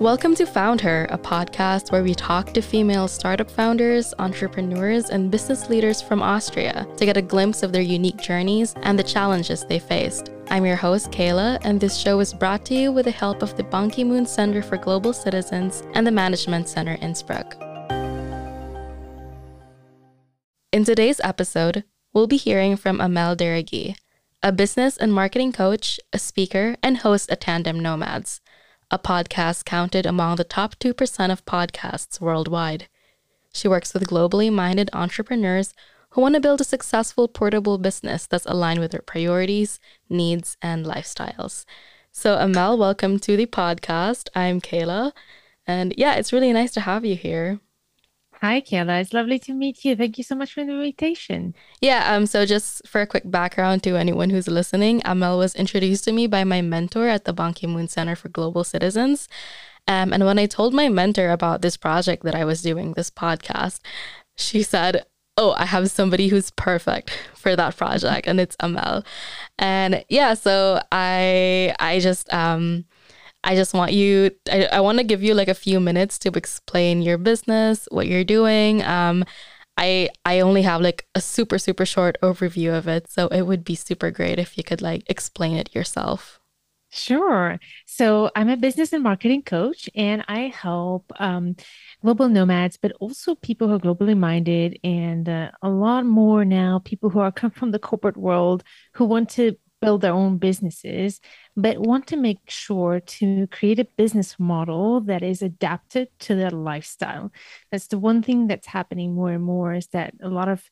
Welcome to Found Her, a podcast where we talk to female startup founders, entrepreneurs, and business leaders from Austria to get a glimpse of their unique journeys and the challenges they faced. I'm your host, Kayla, and this show is brought to you with the help of the Ban Ki moon Center for Global Citizens and the Management Center Innsbruck. In today's episode, we'll be hearing from Amel Derragui, a business and marketing coach, a speaker, and host at Tandem Nomads a podcast counted among the top 2% of podcasts worldwide. She works with globally minded entrepreneurs who want to build a successful portable business that's aligned with their priorities, needs, and lifestyles. So, Amel, welcome to the podcast. I'm Kayla. And yeah, it's really nice to have you here. Hi, Kayla. It's lovely to meet you. Thank you so much for the invitation. Yeah. Um. So, just for a quick background to anyone who's listening, Amel was introduced to me by my mentor at the Ban Ki moon Center for Global Citizens. Um, and when I told my mentor about this project that I was doing, this podcast, she said, Oh, I have somebody who's perfect for that project, and it's Amel. And yeah, so I I just um I just want you, I, I want to give you like a few minutes to explain your business, what you're doing. Um, I I only have like a super super short overview of it, so it would be super great if you could like explain it yourself. Sure. So I'm a business and marketing coach, and I help um, global nomads, but also people who are globally minded, and uh, a lot more now people who are come from the corporate world who want to build their own businesses, but want to make sure to create a business model that is adapted to their lifestyle. That's the one thing that's happening more and more is that a lot of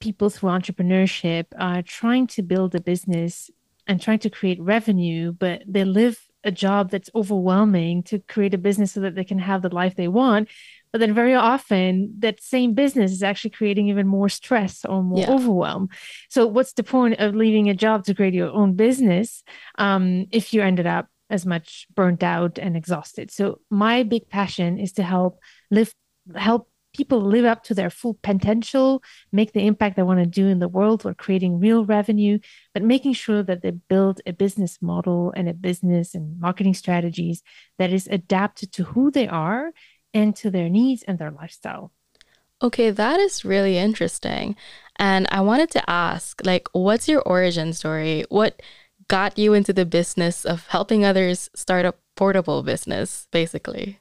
people through entrepreneurship are trying to build a business and trying to create revenue, but they live a job that's overwhelming to create a business so that they can have the life they want but then very often that same business is actually creating even more stress or more yeah. overwhelm. So what's the point of leaving a job to create your own business um, if you ended up as much burnt out and exhausted? So my big passion is to help live help people live up to their full potential, make the impact they want to do in the world or creating real revenue, but making sure that they build a business model and a business and marketing strategies that is adapted to who they are and to their needs and their lifestyle. Okay, that is really interesting. And I wanted to ask, like, what's your origin story? What got you into the business of helping others start a portable business, basically?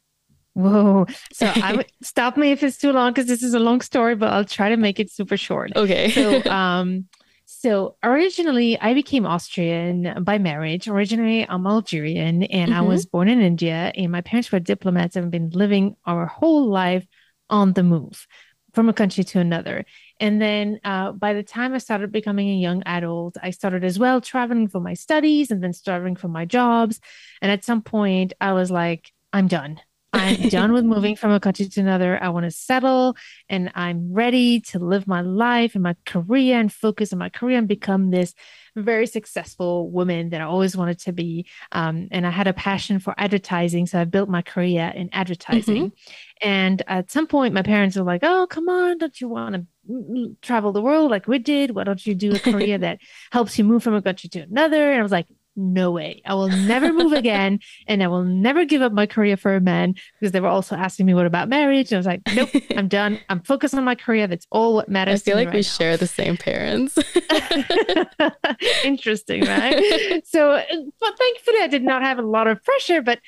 Whoa. So I would stop me if it's too long because this is a long story, but I'll try to make it super short. Okay. so um so originally, I became Austrian by marriage. Originally, I'm Algerian and mm-hmm. I was born in India. And my parents were diplomats and been living our whole life on the move from a country to another. And then uh, by the time I started becoming a young adult, I started as well traveling for my studies and then traveling for my jobs. And at some point, I was like, I'm done. I'm done with moving from a country to another. I want to settle and I'm ready to live my life and my career and focus on my career and become this very successful woman that I always wanted to be. Um, and I had a passion for advertising. So I built my career in advertising. Mm-hmm. And at some point, my parents were like, Oh, come on, don't you want to travel the world like we did? Why don't you do a career that helps you move from a country to another? And I was like, no way. I will never move again. And I will never give up my career for a man because they were also asking me, what about marriage? And I was like, nope, I'm done. I'm focused on my career. That's all what matters. I feel like right we now. share the same parents. Interesting, right? so, uh, but thankfully, I did not have a lot of pressure, but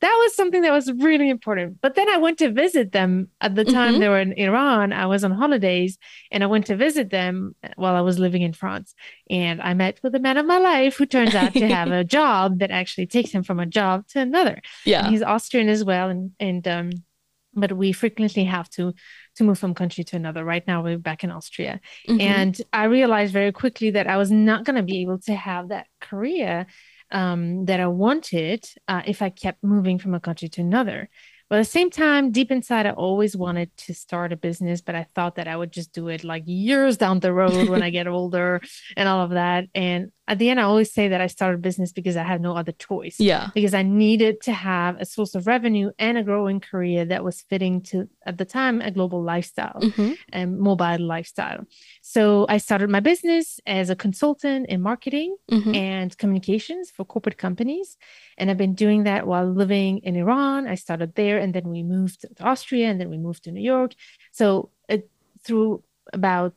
that was something that was really important. But then I went to visit them at the time mm-hmm. they were in Iran. I was on holidays and I went to visit them while I was living in France. And I met with the man of my life who turns out to have a job that actually takes him from a job to another. Yeah. And he's Austrian as well. And, and, um, but we frequently have to to move from country to another right now we're back in austria mm-hmm. and i realized very quickly that i was not going to be able to have that career um, that I wanted uh, if I kept moving from a country to another. But at the same time, deep inside, I always wanted to start a business, but I thought that I would just do it like years down the road when I get older and all of that. And at the end, I always say that I started business because I had no other choice. Yeah. Because I needed to have a source of revenue and a growing career that was fitting to, at the time, a global lifestyle Mhm. and mobile lifestyle. So I started my business as a consultant in marketing Mhm. and communications for corporate companies. And I've been doing that while living in Iran. I started there and then we moved to Austria and then we moved to New York. So it, through about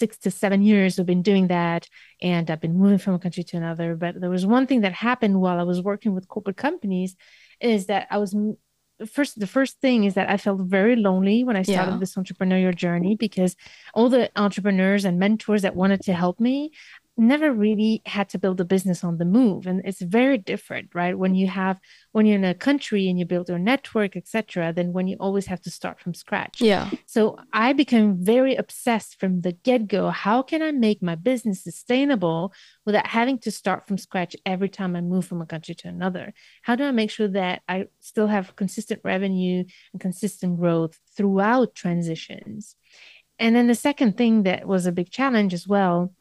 six to seven years, we've been doing that. And I've been moving from a country to another. But there was one thing that happened while I was working with corporate companies is that I was first the first thing is that I felt very lonely when I started Yeah. this entrepreneurial journey because all the entrepreneurs and mentors that wanted to help me never really had to build a business on the move and it's very different right when you have when you're in a country and you build your network etc than when you always have to start from scratch Yeah. so I became very obsessed from the get go. How can I make my business sustainable without having to start from scratch every time I move from a country to another? How do I make sure that I still have consistent revenue and consistent growth throughout transitions? And then the second thing that was a big challenge as well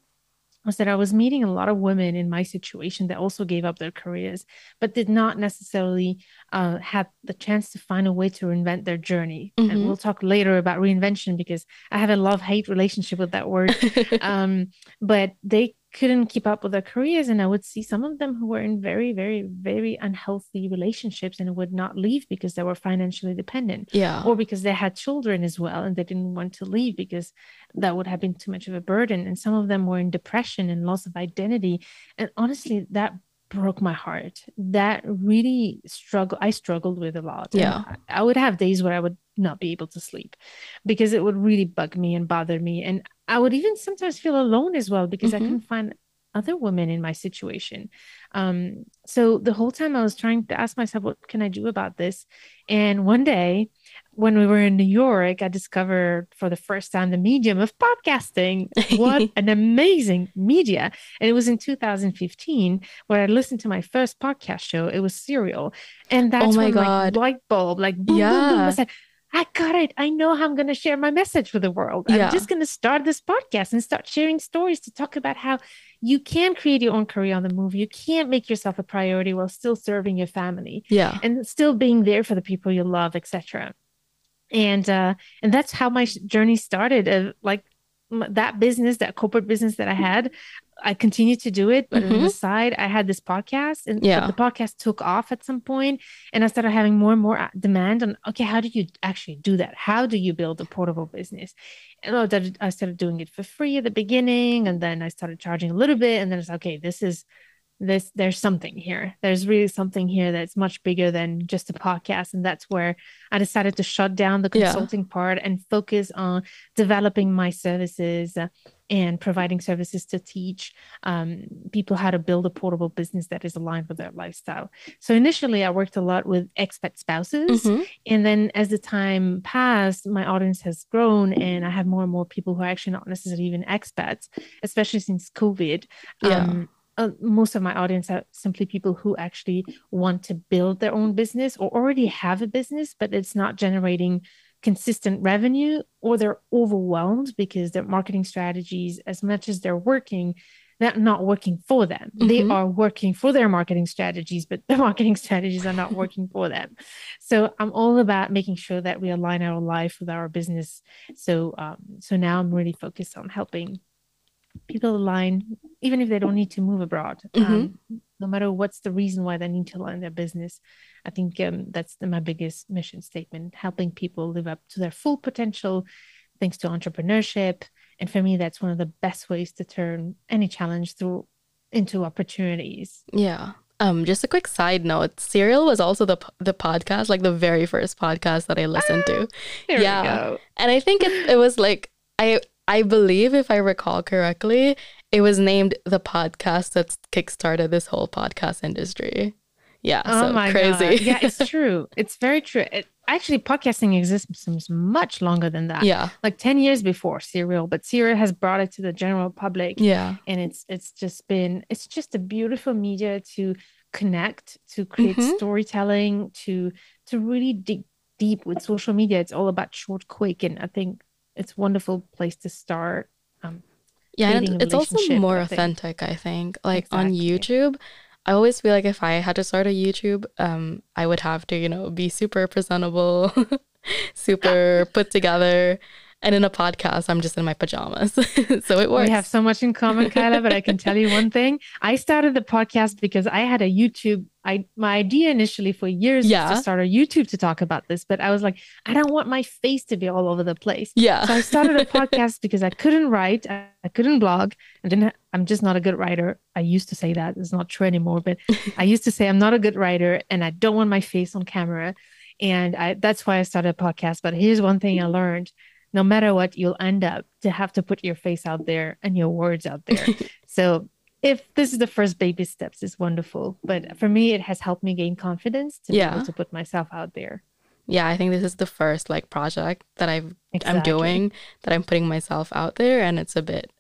was that I was meeting a lot of women in my situation that also gave up their careers, but did not necessarily uh, have the chance to find a way to reinvent their journey. Mhm. And we'll talk later about reinvention because I have a love hate relationship with that word. um, but they couldn't keep up with their careers. And I would see some of them who were in very, very, very unhealthy relationships and would not leave because they were financially dependent yeah. or because they had children as well and they didn't want to leave because that would have been too much of a burden and some of them were in depression and loss of identity and honestly that broke my heart. That really struggle i struggled with a lot. Yeah. I, I would have days where i would not be able to sleep because it would really bug me and bother me. And i would even sometimes feel alone as well because Mhm. i couldn't find other women in my situation. Um so the whole time i was trying to ask myself what can i do about this? And one day when we were in New York, I discovered for the first time the medium of podcasting. What an amazing media. And it was in 2015 where I listened to my first podcast show. It was Serial. And oh that's Oh my when God. like light bulb, like boom, boom, boom. Yeah. I said, I got it. I know how I'm going to share my message with the world. Yeah. I'm just going to start this podcast and start sharing stories to talk about how you can create your own career on the move. You can't make yourself a priority while still serving your family yeah. and still being there for the people you love, etc. And uh, and that's how my journey started. Of like that business, that corporate business that I had, I continued to do it, but on the Mhm. side, I had this podcast, and Yeah. the podcast took off at some point, and I started having more and more uh, demand on. Okay, how do you actually do that? How do you build a portable business? And I started doing it for free at the beginning, and then I started charging a little bit, and then it's okay. This is this there's something here there's really something here that's much bigger than just a podcast and that's where i decided to shut down the Yeah. consulting part and focus on developing my services uh, and providing services to teach um, people how to build a portable business that is aligned with their lifestyle so initially i worked a lot with expat spouses Mhm. and then as the time passed, my audience has grown and I have more and more people who are actually not necessarily even expats, especially since COVID. Yeah. Um, uh, most of my audience are simply people who actually want to build their own business or already have a business, but it's not generating consistent revenue or they're overwhelmed because their marketing strategies, as much as they're working, they're not working for them. They Mhm. are working for their marketing strategies, but the marketing strategies are not working for them. So I'm all about making sure that we align our life with our business. So um, so now I'm really focused on helping people align, even if they don't need to move abroad. Um, no matter what's the reason why they need to align their business. I think um, that's the, my biggest mission statement: helping people live up to their full potential, thanks to entrepreneurship. And for me, that's one of the best ways to turn any challenge through into opportunities. Yeah. Um, just a quick side note. Serial was also the the podcast, like the very first podcast that I listened to. There Yeah. we go. And I think it, it was like I I believe if I recall correctly, it was named the podcast that kickstarted this whole podcast industry. Yeah, Oh so my crazy. God. Yeah, it's true. It's very true. It, actually, podcasting exists much longer than that. yeah, Like 10 years before Serial, but Serial has brought it to the general public. yeah, And it's it's just been it's just a beautiful media to connect, to create Mhm. storytelling, to to really dig deep with social media. It's all about short, quick, and I think it's a wonderful place to start. Um, Yeah, and it's also more authentic, I think. Like on YouTube, I always feel like if I had to start a YouTube, um, I would have to, you know, be super presentable, super put together. And in a podcast, I'm just in my pajamas. so it works. We have so much in common, Kyla, but I can tell you one thing. I started the podcast because I had a YouTube. I my idea initially for years was to start a YouTube to talk about this, but I was like, I don't want my face to be all over the place. yeah. So I started a podcast because I couldn't write, I, I couldn't blog, I didn't. ha- I'm just not a good writer. I used to say that it's not true anymore, but I used to say I'm not a good writer and I don't want my face on camera, and I that's why I started a podcast. But here's one thing I learned: no matter what, you'll end up to have to put your face out there and your words out there. so if this is the first baby steps, it's wonderful. But for me, it has helped me gain confidence to be able to put myself out there. yeah, I think this is the first like project that I've I'm Exactly. doing that I'm putting myself out there and it's a bit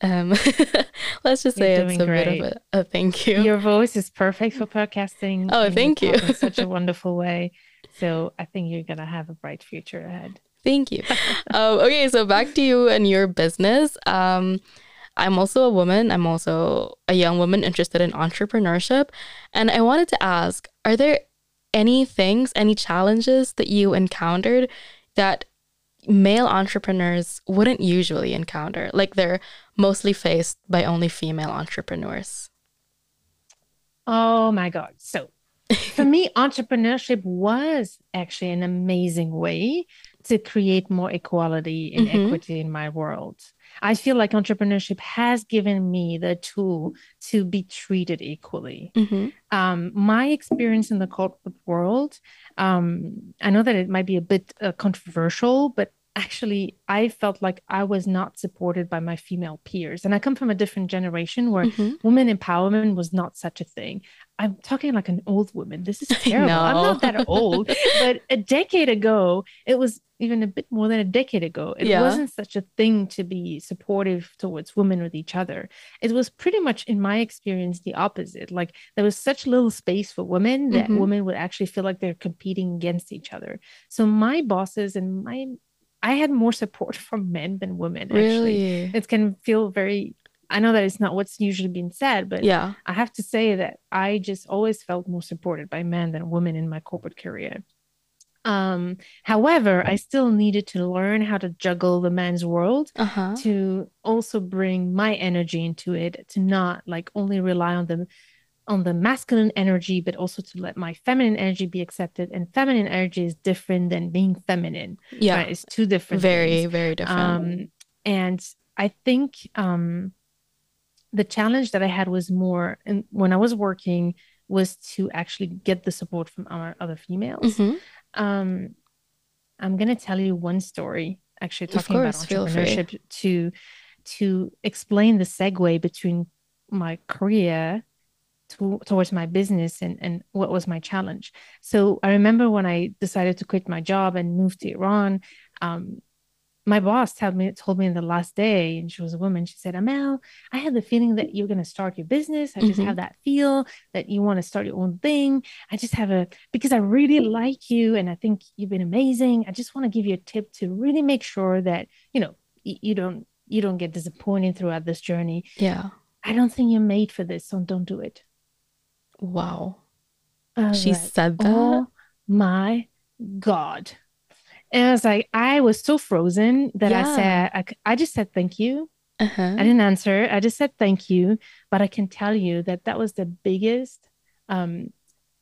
um let's just say it's a bit of a, a thank you. Your voice is perfect for podcasting. Oh, thank you. talk in such a wonderful way. So I think you're gonna have a bright future ahead. Thank you. um, okay, so back to you and your business. Um, I'm also a woman. I'm also a young woman interested in entrepreneurship. And I wanted to ask are there any things, any challenges that you encountered that male entrepreneurs wouldn't usually encounter? Like they're mostly faced by only female entrepreneurs. Oh my God. So for me, entrepreneurship was actually an amazing way to create more equality and Mhm. equity in my world. I feel like entrepreneurship has given me the tool to be treated equally. Mm-hmm. um, my experience in the corporate world, um, I know that it might be a bit uh, controversial, but actually, I felt like I was not supported by my female peers. And I come from a different generation where Mm-hmm. women empowerment was not such a thing. I'm talking like an old woman. This is terrible. I'm not that old, but a decade ago, it was even a bit more than a decade ago. It Yeah. wasn't such a thing to be supportive towards women with each other. It was pretty much, in my experience, the opposite. Like there was such little space for women that Mhm. women would actually feel like they're competing against each other. So my bosses and my I had more support from men than women. Actually, Really? it can feel very. I know that it's not what's usually been said, but Yeah. I have to say that I just always felt more supported by men than women in my corporate career. Um, however, I still needed to learn how to juggle the man's world Uh huh. to also bring my energy into it, to not like only rely on the on the masculine energy, but also to let my feminine energy be accepted. And feminine energy is different than being feminine. Yeah. Right? It's two different Very, things. very different. Um, and I think um, the challenge that I had was more, and when I was working, was to actually get the support from our other females. Mhm. Um, I'm gonna tell you one story, actually talking about course, free. entrepreneurship to to explain the segue between my career to, towards my business and, and what was my challenge. So I remember when I decided to quit my job and move to Iran, um, my boss told me told me in the last day, and she was a woman. She said, "Amel, I have the feeling that you're going to start your business. I just Mhm. have that feel that you want to start your own thing. I just have a because I really like you, and I think you've been amazing. I just want to give you a tip to really make sure that you know y- you don't you don't get disappointed throughout this journey. yeah. I don't think you're made for this, so don't do it." Wow. She like, said that. Oh my God. And I was like, I was so frozen that I Yeah. said, I just said thank you. Uh-huh. I didn't answer. I just said thank you. But I can tell you that that was the biggest um,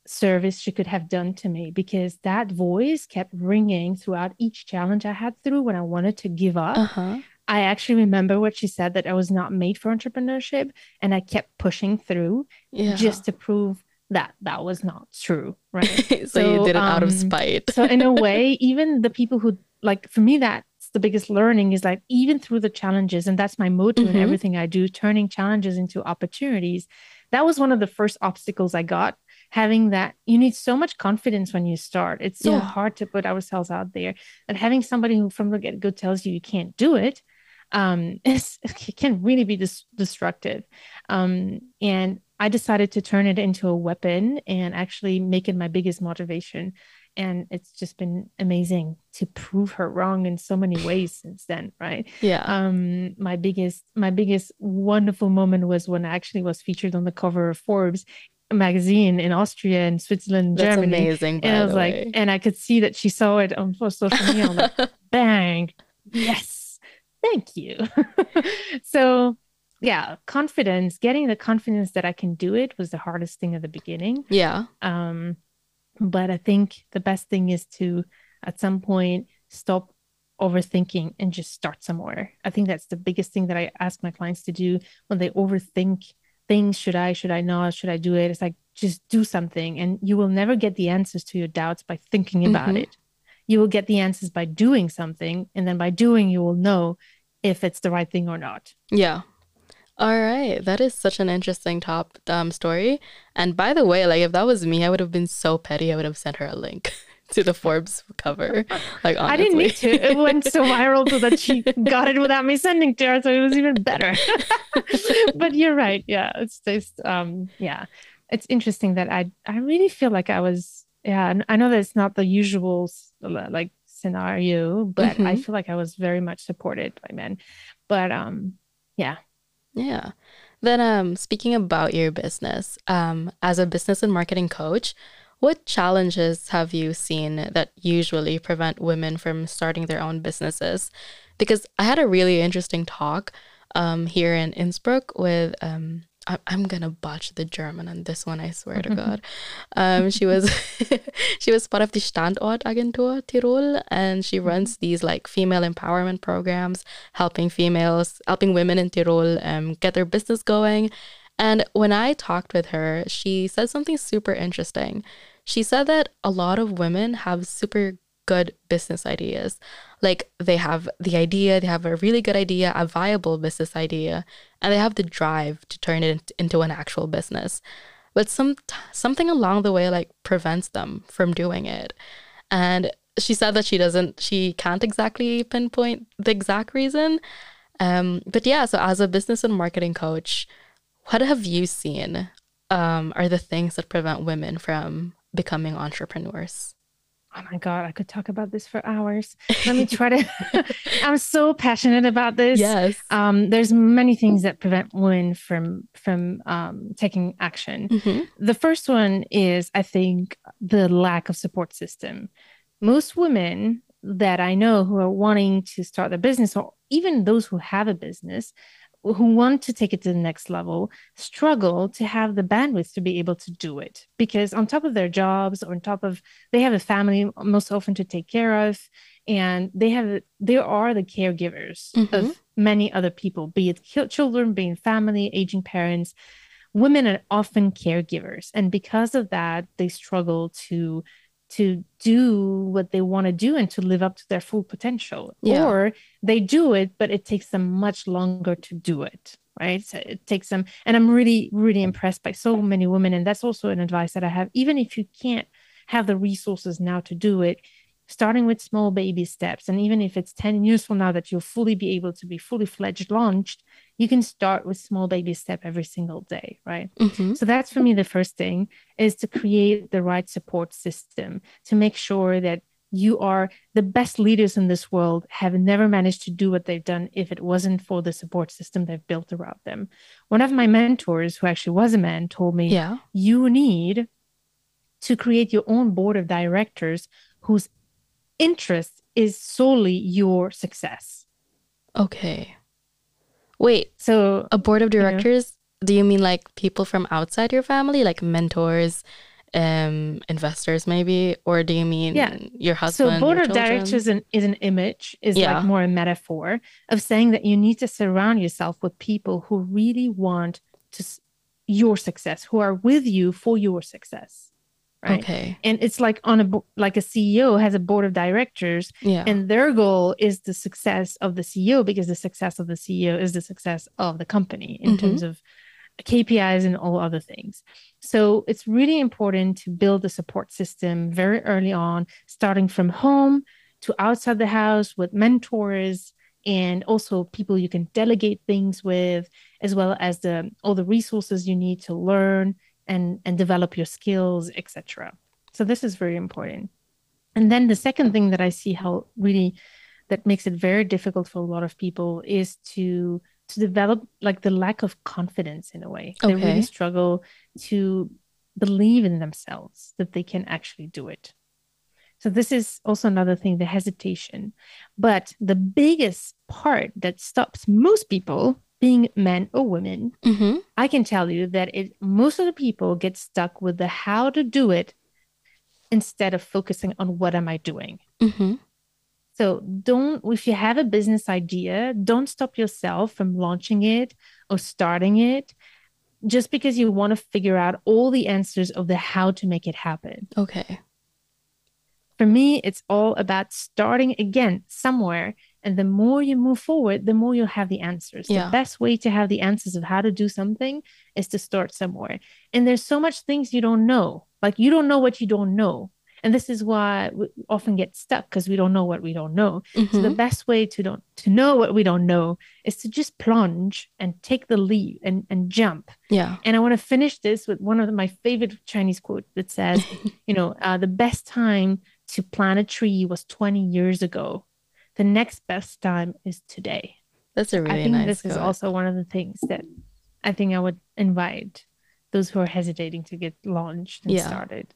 service she could have done to me because that voice kept ringing throughout each challenge I had through when I wanted to give up. Uh-huh. I actually remember what she said that I was not made for entrepreneurship. And I kept pushing through Yeah. just to prove that that was not true. Right. so, you did it out of um, spite. so in a way even the people who like for me that's the biggest learning is like even through the challenges and that's my motto in Mhm. everything i do turning challenges into opportunities that was one of the first obstacles i got having that you need so much confidence when you start it's so Yeah. hard to put ourselves out there and having somebody who from the get-go tells you you can't do it um it can really be dis- destructive um and I decided to turn it into a weapon and actually make it my biggest motivation. And it's just been amazing to prove her wrong in so many ways since then, right? Yeah. Um, my biggest, my biggest wonderful moment was when I actually was featured on the cover of Forbes magazine in Austria and Switzerland, That's Germany. amazing. And I was like, way. and I could see that she saw it on social media. I'm like, bang, yes, thank you. so, yeah, confidence, getting the confidence that I can do it was the hardest thing at the beginning. yeah. Um, but I think the best thing is to, at some point, stop overthinking and just start somewhere. I think that's the biggest thing that I ask my clients to do when they overthink things. Should I, should I not, should I do it? It's like, just do something. And you will never get the answers to your doubts by thinking about Mhm. it. You will get the answers by doing something. And then by doing, you will know if it's the right thing or not. Yeah. All right. That is such an interesting top um, story. And by the way, like if that was me, I would have been so petty. I would have sent her a link to the Forbes cover. Like honestly. I didn't need to. It went so viral so that she got it without me sending to her, so it was even better. but you're right. Yeah, it's just um, yeah, it's interesting that I I really feel like I was yeah. and I know that it's not the usual like scenario, but I Mhm. feel like I was very much supported by men. But um, yeah. Yeah. Then um speaking about your business, um as a business and marketing coach, what challenges have you seen that usually prevent women from starting their own businesses? Because I had a really interesting talk um here in Innsbruck with um I- I'm gonna botch the German on this one, I swear to God. Um, she was she was part of the Standortagentur Tirol, and she runs these like female empowerment programs, helping females, helping women in Tirol um, get their business going. And when I talked with her, she said something super interesting. She said that a lot of women have super good business ideas. Like they have the idea, they have a really good idea, a viable business idea, and they have the drive to turn it into an actual business. But some something along the way like prevents them from doing it. And she said that she doesn't she can't exactly pinpoint the exact reason. Um, but yeah, so as a business and marketing coach, what have you seen um, are the things that prevent women from becoming entrepreneurs? Oh my God, I could talk about this for hours. Let me try to. I'm so passionate about this. Yes. Um, there's many things that prevent women from from um, taking action. Mhm. The first one is, I think, the lack of support system. Most women that I know who are wanting to start their business, or even those who have a business, who want to take it to the next level, struggle to have the bandwidth to be able to do it because on top of their jobs, or on top of they have a family most often to take care of, and they have they are the caregivers Mhm. of many other people, be it children, being family, aging parents women are often caregivers and because of that they struggle to to do what they want to do and to live up to their full potential. Yeah. or they do it but it takes them much longer to do it right? So it takes them and i'm really really impressed by so many women and that's also an advice that i have. Even if you can't have the resources now to do it starting with small baby steps and even if it's 10 years from now that you'll fully be able to be fully fledged launched you can start with small baby step every single day right Mhm. so that's for me the first thing is to create the right support system to make sure that you are the best leaders in this world have never managed to do what they've done if it wasn't for the support system they've built around them one of my mentors who actually was a man told me Yeah. you need to create your own board of directors whose interest is solely your success. Okay. Wait, So, a board of directors? Do you mean like people from outside your family, like mentors, um, investors, maybe, or do you mean Yeah. your husband? so board of directors is an, is an image, is Yeah. like more a metaphor of saying that you need to surround yourself with people who really want to s- your success, who are with you for your success. Right. Okay. And it's like on a like a CEO has a board of directors Yeah. and their goal is the success of the CEO because the success of the CEO is the success of the company in Mhm. terms of KPIs and all other things. So it's really important to build a support system very early on, starting from home to outside the house with mentors and also people you can delegate things with as well as the all the resources you need to learn and and develop your skills etc so this is very important. And then the second thing that i see how really that makes it very difficult for a lot of people is to to develop like the lack of confidence in a way. Okay. they really struggle to believe in themselves that they can actually do it. So this is also another thing the hesitation. But the biggest part that stops most people being men or women mm-hmm. i can tell you that it most of the people get stuck with the how to do it instead of focusing on what am i doing mm-hmm. So don't, if you have a business idea, don't stop yourself from launching it or starting it just because you want to figure out all the answers of the how to make it happen. Okay. For me, it's all about starting again somewhere. And the more you move forward, the more you'll have the answers. Yeah. The best way to have the answers of how to do something is to start somewhere. And there's so much things you don't know. Like you don't know what you don't know and this is why we often get stuck because we don't know what we don't know mm-hmm. so the mm-hmm. best way to don't to know what we don't know is to just plunge and take the leap and and jump yeah and i want to finish this with one of my favorite chinese quote that says you know uh, the best time to plant a tree was 20 years ago the next best time is today that's a really I think nice this quote. is also one of the things that i think i would invite those who are hesitating to get launched and yeah. started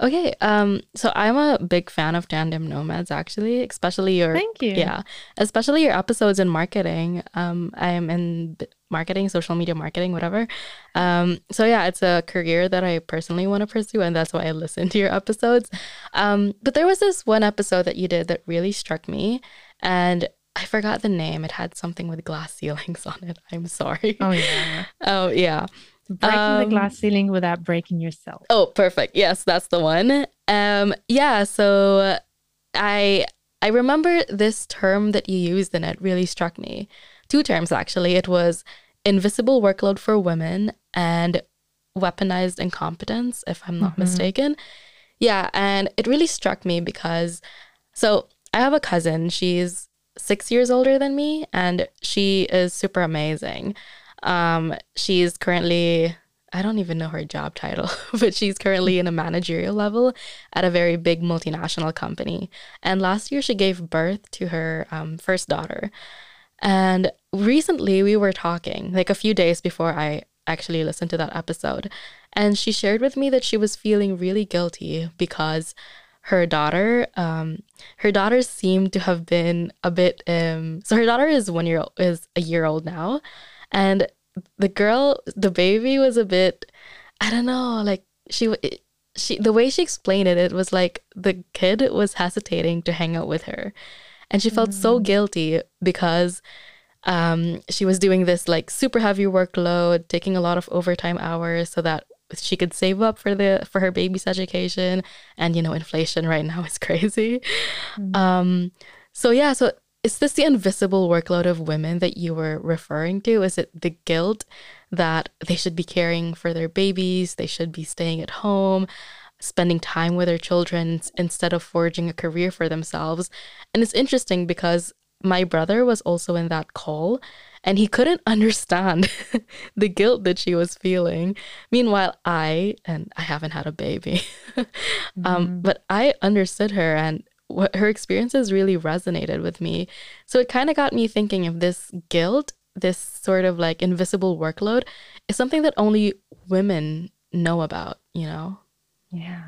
Okay, um, so I'm a big fan of Tandem Nomads actually, especially your Thank you. Yeah, especially your episodes in marketing. Um, I am in marketing, social media marketing, whatever. Um, so yeah, it's a career that I personally want to pursue, and that's why I listen to your episodes. Um, but there was this one episode that you did that really struck me, and I forgot the name. It had something with glass ceilings on it. I'm sorry. Oh yeah. oh yeah. Breaking um, the glass ceiling without breaking yourself. Oh, perfect. Yes, that's the one. Um, yeah. So I I remember this term that you used, and it really struck me. Two terms actually. It was invisible workload for women and weaponized incompetence, if I'm not mm-hmm. mistaken. Yeah, and it really struck me because so I have a cousin. She's six years older than me, and she is super amazing. Um, she's currently, I don't even know her job title, but she's currently in a managerial level at a very big multinational company. And last year, she gave birth to her um, first daughter. And recently, we were talking, like a few days before I actually listened to that episode. And she shared with me that she was feeling really guilty because her daughter um her daughter seemed to have been a bit um so her daughter is one year old is a year old now and the girl, the baby was a bit, I don't know, like she, she, the way she explained it, it was like the kid was hesitating to hang out with her. And she felt mm. so guilty because um, she was doing this like super heavy workload, taking a lot of overtime hours so that she could save up for the for her baby's education and you know inflation right now is crazy mm. um so yeah so is this the invisible workload of women that you were referring to? Is it the guilt that they should be caring for their babies, they should be staying at home, spending time with their children instead of forging a career for themselves? And it's interesting because my brother was also in that call and he couldn't understand the guilt that she was feeling. Meanwhile, I, and I haven't had a baby, um, mm-hmm. but I understood her and what her experiences really resonated with me. So it kind of got me thinking of this guilt, this sort of like invisible workload is something that only women know about, you know? Yeah.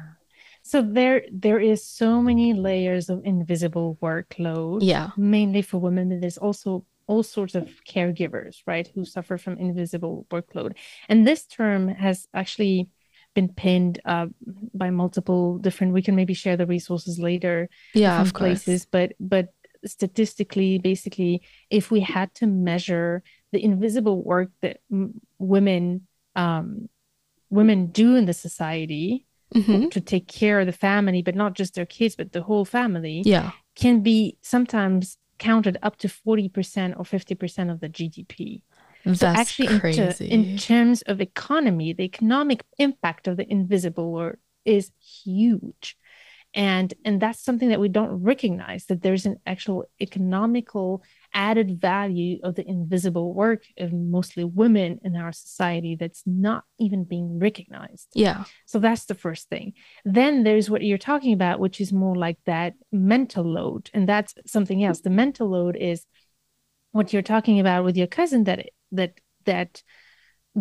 So there there is so many layers of invisible workload. Yeah. Mainly for women, but there's also all sorts of caregivers, right, who suffer from invisible workload. And this term has actually been pinned uh, by multiple different we can maybe share the resources later yeah of places course. but but statistically basically if we had to measure the invisible work that m- women um, women do in the society mm-hmm. to take care of the family but not just their kids but the whole family yeah can be sometimes counted up to 40% or 50% of the gdp that's so actually crazy. In, in terms of economy, the economic impact of the invisible work is huge. and and that's something that we don't recognize that there's an actual economical added value of the invisible work of mostly women in our society that's not even being recognized. Yeah. So that's the first thing. Then there's what you're talking about which is more like that mental load. And that's something else. The mental load is what you're talking about with your cousin that that that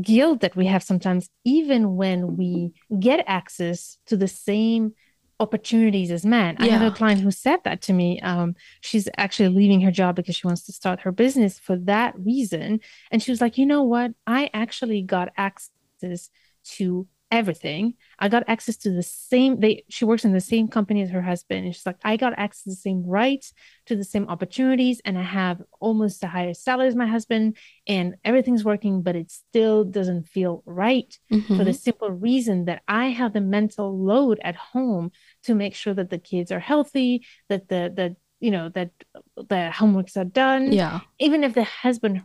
guilt that we have sometimes even when we get access to the same opportunities as men. Yeah. I have a client who said that to me. Um, she's actually leaving her job because she wants to start her business for that reason. And she was like, you know what? I actually got access to everything. I got access to the same they she works in the same company as her husband. And she's like, I got access to the same rights, to the same opportunities, and I have almost the highest salary as my husband, and everything's working, but it still doesn't feel right mm-hmm. for the simple reason that I have the mental load at home to make sure that the kids are healthy, that the the you know that the homeworks are done. Yeah. Even if the husband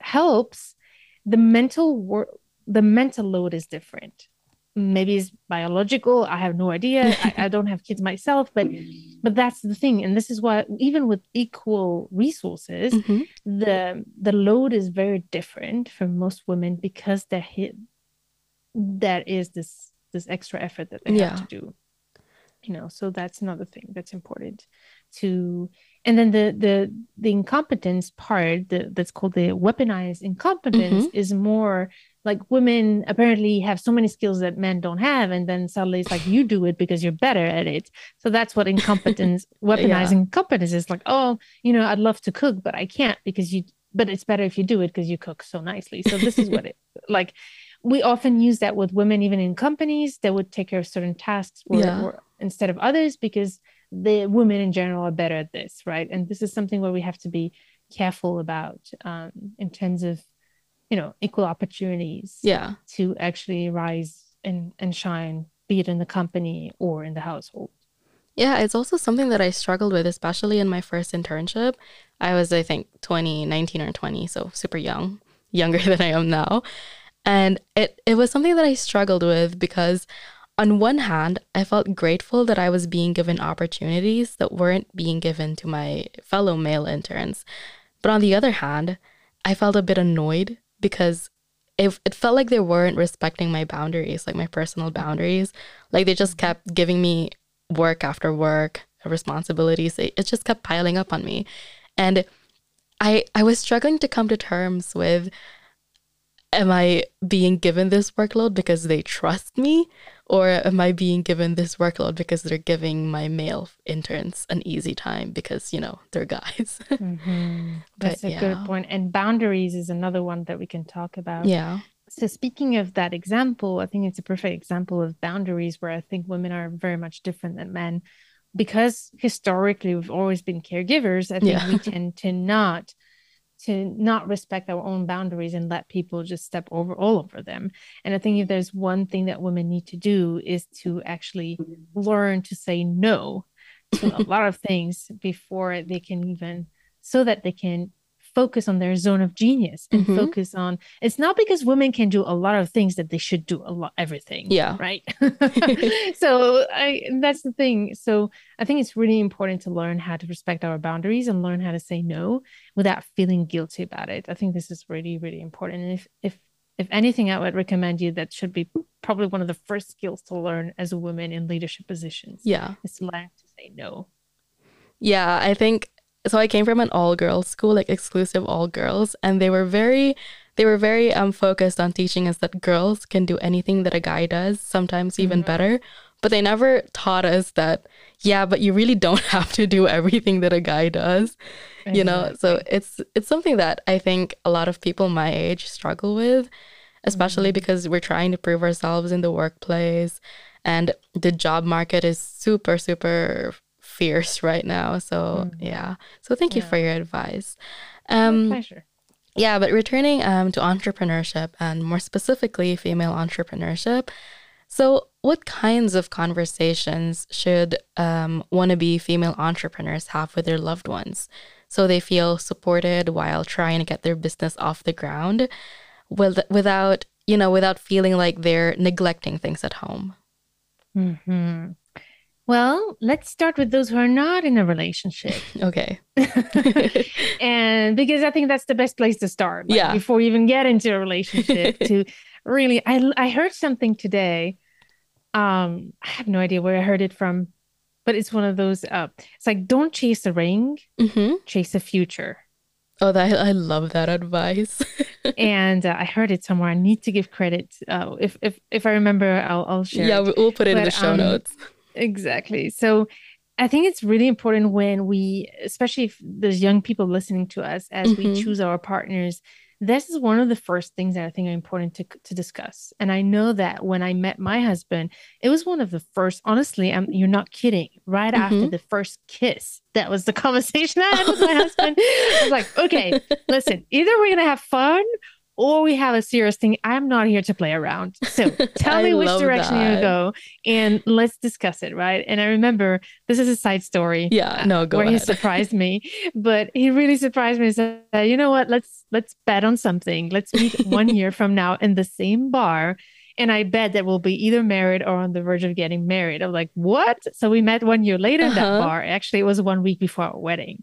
helps, the mental work the mental load is different maybe it's biological i have no idea I, I, don't have kids myself but but that's the thing and this is why even with equal resources mm-hmm. the the load is very different for most women because they're hit that is this this extra effort that they yeah. have to do you know so that's another thing that's important to and then the the the incompetence part the, that's called the weaponized incompetence mm-hmm. is more like women apparently have so many skills that men don't have and then suddenly it's like you do it because you're better at it so that's what incompetence weaponizing yeah. competence is like oh you know i'd love to cook but i can't because you but it's better if you do it because you cook so nicely so this is what it like we often use that with women even in companies that would take care of certain tasks or, yeah. or instead of others because the women in general are better at this right? And this is something where we have to be careful about um, in terms of you know equal opportunities yeah. to actually rise and and shine be it in the company or in the household. Yeah it's also something that i struggled with especially in my first internship. I was i think 20 19 or 20 so super young younger than i am now. And it it was something that i struggled with because on one hand, I felt grateful that I was being given opportunities that weren't being given to my fellow male interns. But on the other hand, I felt a bit annoyed because it, it felt like they weren't respecting my boundaries, like my personal boundaries. Like they just kept giving me work after work, responsibilities. It, it just kept piling up on me. And I I was struggling to come to terms with am I being given this workload because they trust me or am I being given this workload because they're giving my male interns an easy time because, you know, they're guys? mm-hmm. That's but, a yeah. good point. And boundaries is another one that we can talk about. Yeah. So, speaking of that example, I think it's a perfect example of boundaries where I think women are very much different than men. Because historically we've always been caregivers, I think yeah. we tend to not to not respect our own boundaries and let people just step over all over them. And I think if there's one thing that women need to do is to actually learn to say no to a lot of things before they can even so that they can focus on their zone of genius and mm-hmm. focus on it's not because women can do a lot of things that they should do a lot everything yeah. right? So i that's the thing. So i think it's really important to learn how to respect our boundaries and learn how to say no without feeling guilty about it. I think this is really really important. And if if if anything i would recommend you that should be probably one of the first skills to learn as a woman in leadership positions yeah. is to learn to say no. Yeah i think so I came from an all girls school, like exclusive all girls, and they were very they were very um focused on teaching us that girls can do anything that a guy does, sometimes even mm-hmm. better. But they never taught us that, yeah, but you really don't have to do everything that a guy does. Exactly. You know? So it's it's something that I think a lot of people my age struggle with, especially mm-hmm. because we're trying to prove ourselves in the workplace and the job market is super, super fierce right now. So mm. yeah. So thank you for your advice. Um, pleasure. Yeah, but returning um, to entrepreneurship and more specifically female entrepreneurship. So, what kinds of conversations should um, wannabe female entrepreneurs have with their loved ones so they feel supported while trying to get their business off the ground with, without, you know, without feeling like they're neglecting things at home? Mm-hmm. Well, let's start with those who are not in a relationship. Okay. and because I think that's the best place to start. like, Yeah. Before you even get into a relationship, to really, I I heard something today. Um, I have no idea where I heard it from, but it's one of those. Uh, it's like don't chase a ring, hmm chase a future. Oh, that I love that advice. and uh, I heard it somewhere. I need to give credit. Uh, if if if I remember, I'll I'll share. yeah, it. we- we'll put it in the show um, notes. Exactly. So I think it's really important when we, especially if there's young people listening to us as we Mhm. choose our partners, this is one of the first things that I think are important to, to discuss. And I know that when I met my husband, it was one of the first, honestly, I'm, you're not kidding, right after Mhm. the first kiss, that was the conversation I had with my husband. I was like, okay, listen, either we're going to have fun or we have a serious thing. I'm not here to play around. So tell me which direction that. to go and let's discuss it. Right. And I remember this is a side story. Yeah, no, go ahead. where he surprised me, but he really surprised me. and Said, "You know what? Let's let's bet on something. Let's meet one year from now in the same bar, and I bet that we'll be either married or on the verge of getting married." I'm like, "What?" So we met one year later in that Uh-huh. bar. Actually, it was one week before our wedding.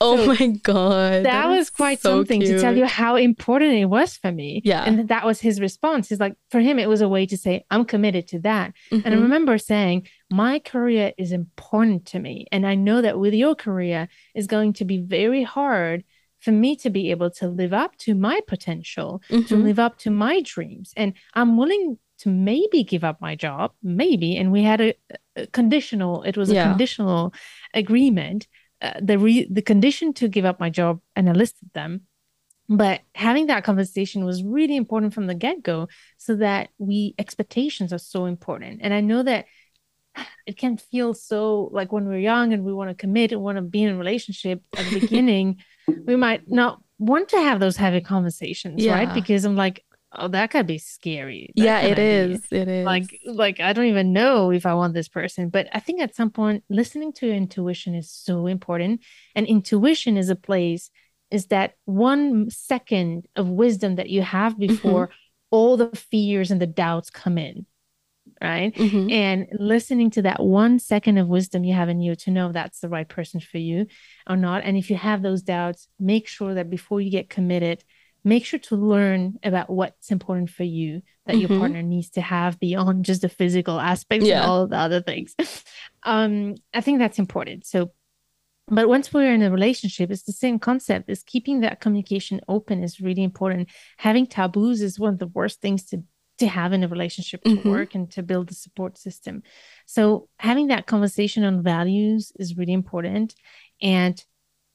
Oh so my god, that was quite so something to tell you how important it was for me. Yeah. and that was his response. He's like, for him, it was a way to say, "I'm committed to that." And I Mhm. remember saying, My career is important to me. And I know that with your career, it's going to be very hard for me to be able to live up to my potential, to Mhm. live up to my dreams. And I'm willing to maybe give up my job, maybe. And we had a, a conditional, it was a Yeah. conditional agreement. Uh, the re- the condition to give up my job, and I listed them. But having that conversation was really important from the get go so that we expectations are so important. And I know that it can feel so like when we're young and we want to commit and want to be in a relationship at the beginning, we might not want to have those heavy conversations, right? Because I'm like, oh, that could be scary. That yeah, it is be, it is Like, like I don't even know if I want this person. But I think at some point, listening to your intuition is so important. And intuition is a place, is that one second of wisdom that you have before all the fears and the doubts come in. Right Mhm. and listening to that one second of wisdom you have in you to know if that's the right person for you or not. And if you have those doubts, make sure that before you get committed, make sure to learn about what's important for you that your Mhm. partner needs to have beyond just the physical aspects Yeah. and all the other things. um, I think that's important. So, but once we're in a relationship, it's the same concept. Is keeping that communication open is really important. Having taboos is one of the worst things to to have in a relationship to Mhm. work and to build a support system. So having that conversation on values is really important. And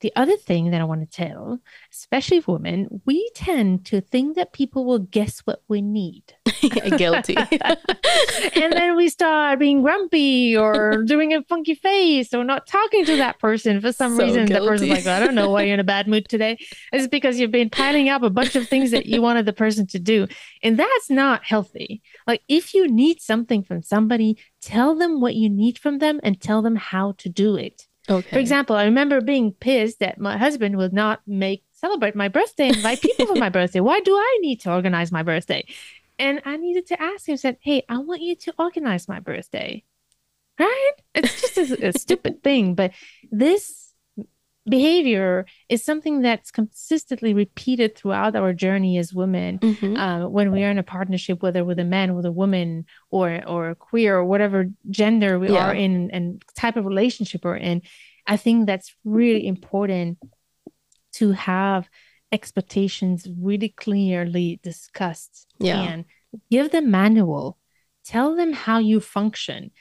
the other thing that I want to tell, especially women, we tend to think that people will guess what we need. Guilty. and then we start being grumpy or doing a funky face or not talking to that person for some So reason. That person's like, I don't know why you're in a bad mood today. It's because you've been piling up a bunch of things that you wanted the person to do. And that's not healthy. Like, if you need something from somebody, tell them what you need from them and tell them how to do it. Okay. For example, I remember being pissed that my husband would not make celebrate my birthday, invite people for my birthday. Why do I need to organize my birthday? And I needed to ask him, said, Hey, I want you to organize my birthday. Right? It's just a, a stupid thing, but this behavior is something that's consistently repeated throughout our journey as women Mhm. uh, when we are in a partnership, whether with a man, with a woman, or or queer, or whatever gender we Yeah. are in and type of relationship we're in, I think that's really important to have expectations really clearly discussed Yeah. and give them manual. Tell them how you function.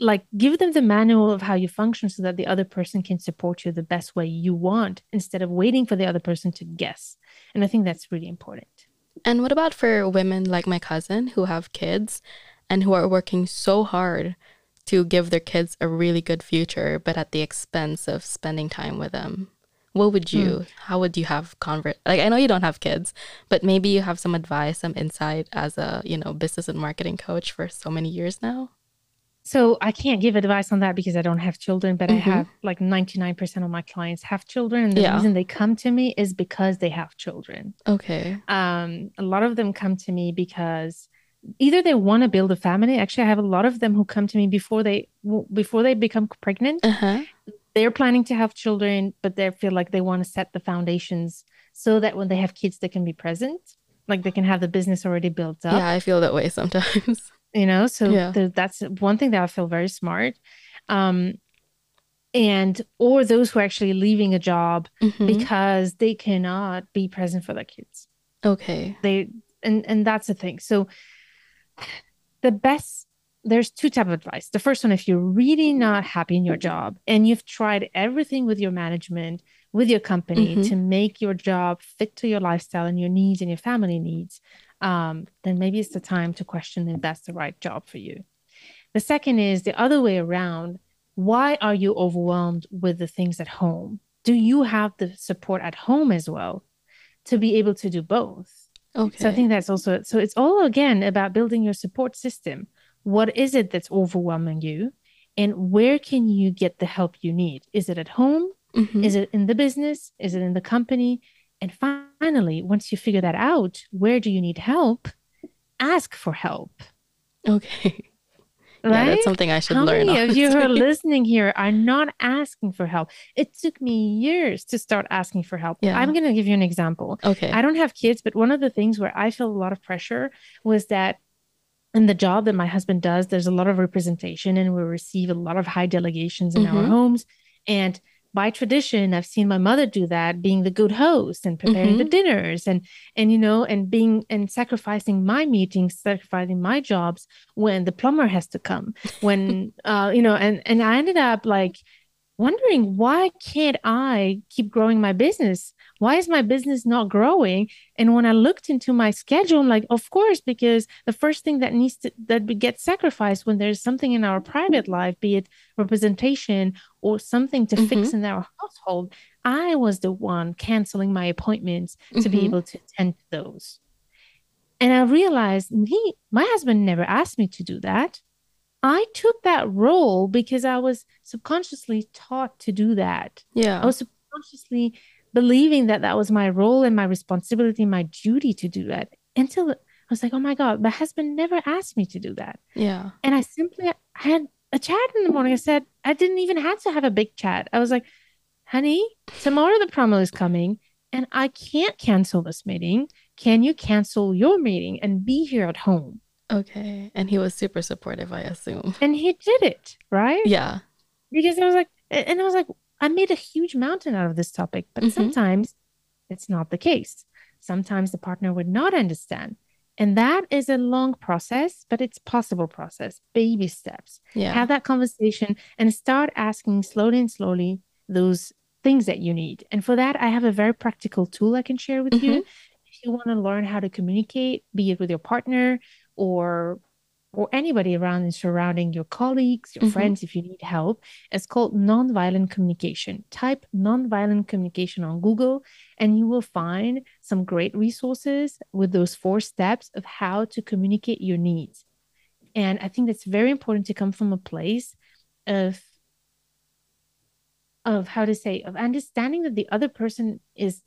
Like give them the manual of how you function so that the other person can support you the best way you want instead of waiting for the other person to guess. And I think that's really important. And what about for women like my cousin who have kids and who are working so hard to give their kids a really good future, but at the expense of spending time with them? What would you, hmm. how would you have convert? Like, I know you don't have kids, but maybe you have some advice, some insight as a, you know, business and marketing coach for so many years now. So I can't give advice on that because I don't have children, but I Mhm. have like 99% of my clients have children. And the Yeah. reason they come to me is because they have children. Okay. Um, a lot of them come to me because either they want to build a family. Actually, I have a lot of them who come to me before they before they become pregnant. Uh-huh. They're planning to have children, but they feel like they want to set the foundations so that when they have kids, they can be present, like they can have the business already built up. Yeah, I feel that way sometimes. You know, so yeah. the, that's one thing that I feel very smart. Um, and or those who are actually leaving a job mm-hmm. because they cannot be present for their kids. Okay. They and and that's the thing. So the best there's two type of advice. The first one, if you're really not happy in your job and you've tried everything with your management, with your company mm-hmm. to make your job fit to your lifestyle and your needs and your family needs, um, then maybe it's the time to question if that's the right job for you. The second is the other way around. Why are you overwhelmed with the things at home? Do you have the support at home as well to be able to do both? Okay. So I think that's also so it's all again about building your support system. What is it that's overwhelming you? And where can you get the help you need? Is it at home? Mm-hmm. Is it in the business? Is it in the company? And finally, once you figure that out, where do you need help? Ask for help. Okay. Right? Yeah, that's something I should How learn. How many of you who are listening here are not asking for help? It took me years to start asking for help. Yeah. I'm going to give you an example. Okay. I don't have kids, but one of the things where I feel a lot of pressure was that in the job that my husband does, there's a lot of representation and we receive a lot of high delegations in mm-hmm. our homes. And by tradition i've seen my mother do that being the good host and preparing mm-hmm. the dinners and and you know and being and sacrificing my meetings sacrificing my jobs when the plumber has to come when uh you know and and i ended up like wondering why can't I keep growing my business? Why is my business not growing? And when I looked into my schedule, I'm like, of course, because the first thing that needs to that gets sacrificed when there's something in our private life, be it representation or something to mm-hmm. fix in our household, I was the one canceling my appointments mm-hmm. to be mm-hmm. able to attend to those. And I realized he, my husband never asked me to do that. I took that role because I was subconsciously taught to do that. Yeah. I was subconsciously believing that that was my role and my responsibility, my duty to do that until I was like, oh my God, my husband never asked me to do that. Yeah. And I simply had a chat in the morning. I said, I didn't even have to have a big chat. I was like, honey, tomorrow the promo is coming and I can't cancel this meeting. Can you cancel your meeting and be here at home? Okay. And he was super supportive, I assume. And he did it, right? Yeah. Because I was like, and I was like, I made a huge mountain out of this topic, but mm-hmm. sometimes it's not the case. Sometimes the partner would not understand. And that is a long process, but it's possible process, baby steps. Yeah. Have that conversation and start asking slowly and slowly those things that you need. And for that, I have a very practical tool I can share with mm-hmm. you. If you want to learn how to communicate, be it with your partner or or anybody around and surrounding your colleagues, your mm-hmm. friends, if you need help. It's called nonviolent communication. Type nonviolent communication on Google, and you will find some great resources with those four steps of how to communicate your needs. And I think that's very important to come from a place of of how to say of understanding that the other person is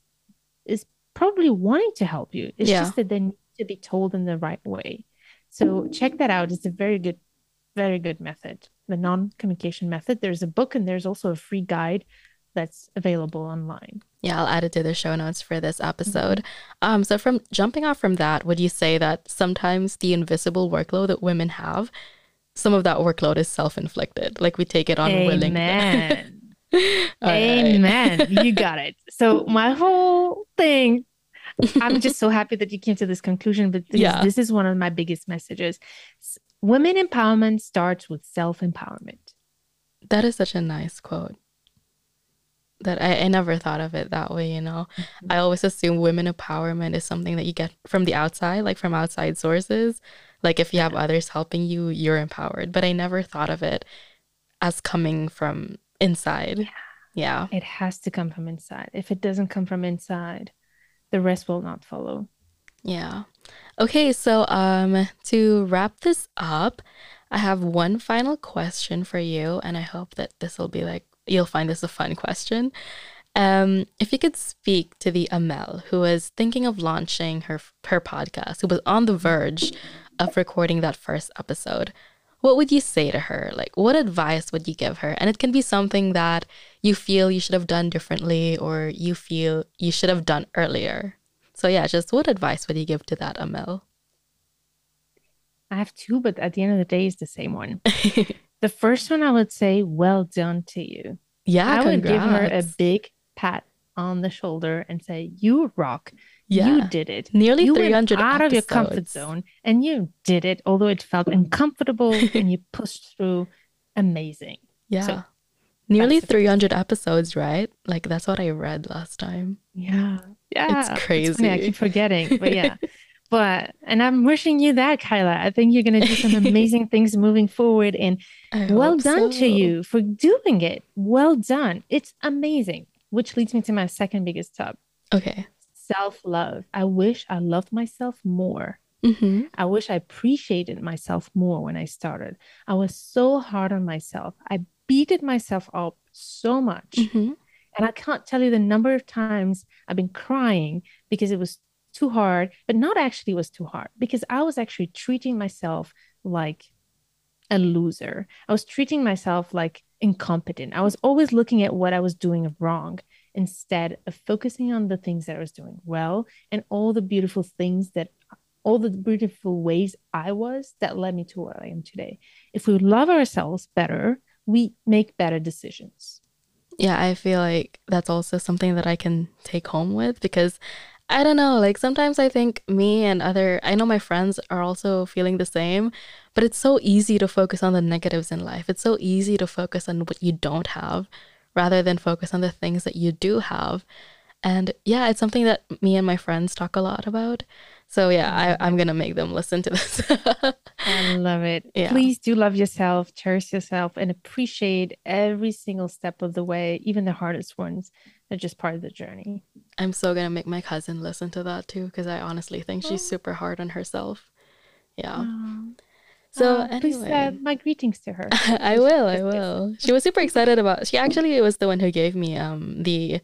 is probably wanting to help you. It's yeah. just that they need to be told in the right way. So check that out. It's a very good, very good method. The non-communication method. There's a book and there's also a free guide that's available online. Yeah, I'll add it to the show notes for this episode. Mm-hmm. Um, so from jumping off from that, would you say that sometimes the invisible workload that women have, some of that workload is self-inflicted? Like we take it on willingly. Amen. Amen. Right. You got it. So my whole thing I'm just so happy that you came to this conclusion. But this, yeah. this is one of my biggest messages. Women empowerment starts with self empowerment. That is such a nice quote. That I, I never thought of it that way, you know. Mm-hmm. I always assume women empowerment is something that you get from the outside, like from outside sources. Like if you have others helping you, you're empowered. But I never thought of it as coming from inside. Yeah. yeah. It has to come from inside. If it doesn't come from inside, the rest will not follow. Yeah. Okay, so um to wrap this up, I have one final question for you and I hope that this will be like you'll find this a fun question. Um if you could speak to the Amel who was thinking of launching her her podcast, who was on the verge of recording that first episode, what would you say to her? Like, what advice would you give her? And it can be something that you feel you should have done differently or you feel you should have done earlier. So, yeah, just what advice would you give to that, Amel? I have two, but at the end of the day, it's the same one. the first one, I would say, well done to you. Yeah, I congrats. would give her a big pat on the shoulder and say, You rock. Yeah. You did it. Nearly you 300 went out episodes. of your comfort zone and you did it, although it felt uncomfortable and you pushed through. Amazing. Yeah. So, Nearly that's 300 episodes, right? Like that's what I read last time. Yeah. Yeah. It's crazy. funny, I keep forgetting, but yeah. but and I'm wishing you that, Kyla. I think you're gonna do some amazing things moving forward. And I well done so. to you for doing it. Well done. It's amazing. Which leads me to my second biggest tub. Okay. Self-love. I wish I loved myself more. hmm I wish I appreciated myself more when I started. I was so hard on myself. I beated myself up so much. hmm And I can't tell you the number of times I've been crying because it was too hard, but not actually was too hard, because I was actually treating myself like a loser. I was treating myself like incompetent. I was always looking at what I was doing wrong instead of focusing on the things that I was doing well and all the beautiful things that all the beautiful ways I was that led me to where I am today. If we love ourselves better, we make better decisions. Yeah, I feel like that's also something that I can take home with because I don't know, like sometimes I think me and other, I know my friends are also feeling the same, but it's so easy to focus on the negatives in life. It's so easy to focus on what you don't have rather than focus on the things that you do have. And yeah, it's something that me and my friends talk a lot about. So yeah, I, I'm gonna make them listen to this. I love it. Yeah. Please do love yourself, cherish yourself, and appreciate every single step of the way, even the hardest ones. They're just part of the journey. I'm so gonna make my cousin listen to that too, because I honestly think she's super hard on herself. Yeah. So Uh, please uh, anyway, my greetings to her. I will. I will. She was super excited about. She actually was the one who gave me um the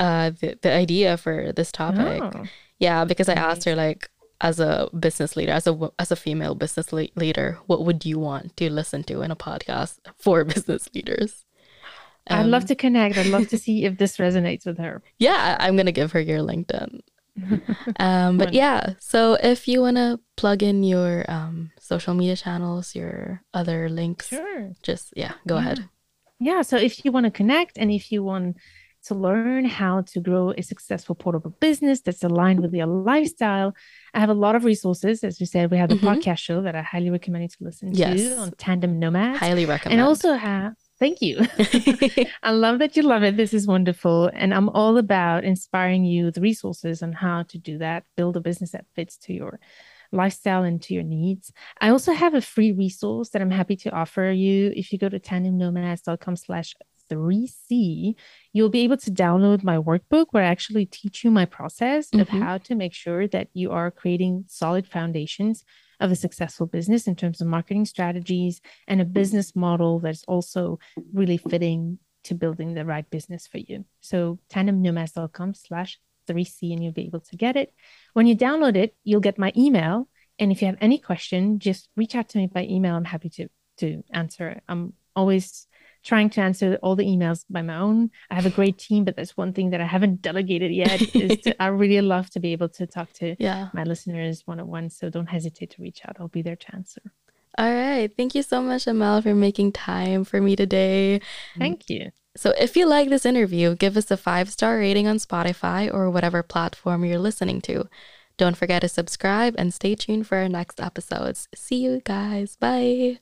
uh the, the idea for this topic. Oh, Yeah, because I asked her like as a business leader, as a as a female business le- leader, what would you want to listen to in a podcast for business leaders? I'd love Um, to connect. I'd love to see if this resonates with her. Yeah, I'm gonna give her your LinkedIn. Um, but yeah, so if you wanna plug in your um social media channels, your other links, Sure. just yeah, go Yeah. ahead. Yeah. So if you want to connect and if you want to learn how to grow a successful portable business that's aligned with your lifestyle, I have a lot of resources. As you said, we have the Mhm. podcast show that I highly recommend you to listen Yes. to on Tandem Nomads. Highly recommend. and also have thank you. I love that you love it. This is wonderful. And I'm all about inspiring you with resources on how to do that, build a business that fits to your lifestyle and to your needs. I also have a free resource that I'm happy to offer you. If you go to tandemnomads.com slash 3C, you'll be able to download my workbook where I actually teach you my process of Mhm. how to make sure that you are creating solid foundations of a successful business in terms of marketing strategies and a business model that's also really fitting to building the right business for you. So tandemnomads.com slash 3C and you'll be able to get it. When you download it, you'll get my email. And if you have any question, just reach out to me by email. I'm happy to to answer. I'm always trying to answer all the emails by my own. I have a great team, but that's one thing that I haven't delegated yet. is to, I really love to be able to talk to yeah. my listeners one on one. So don't hesitate to reach out. I'll be there to answer. All right. Thank you so much, Amel, for making time for me today. Thank you. So, if you like this interview, give us a five star rating on Spotify or whatever platform you're listening to. Don't forget to subscribe and stay tuned for our next episodes. See you guys. Bye.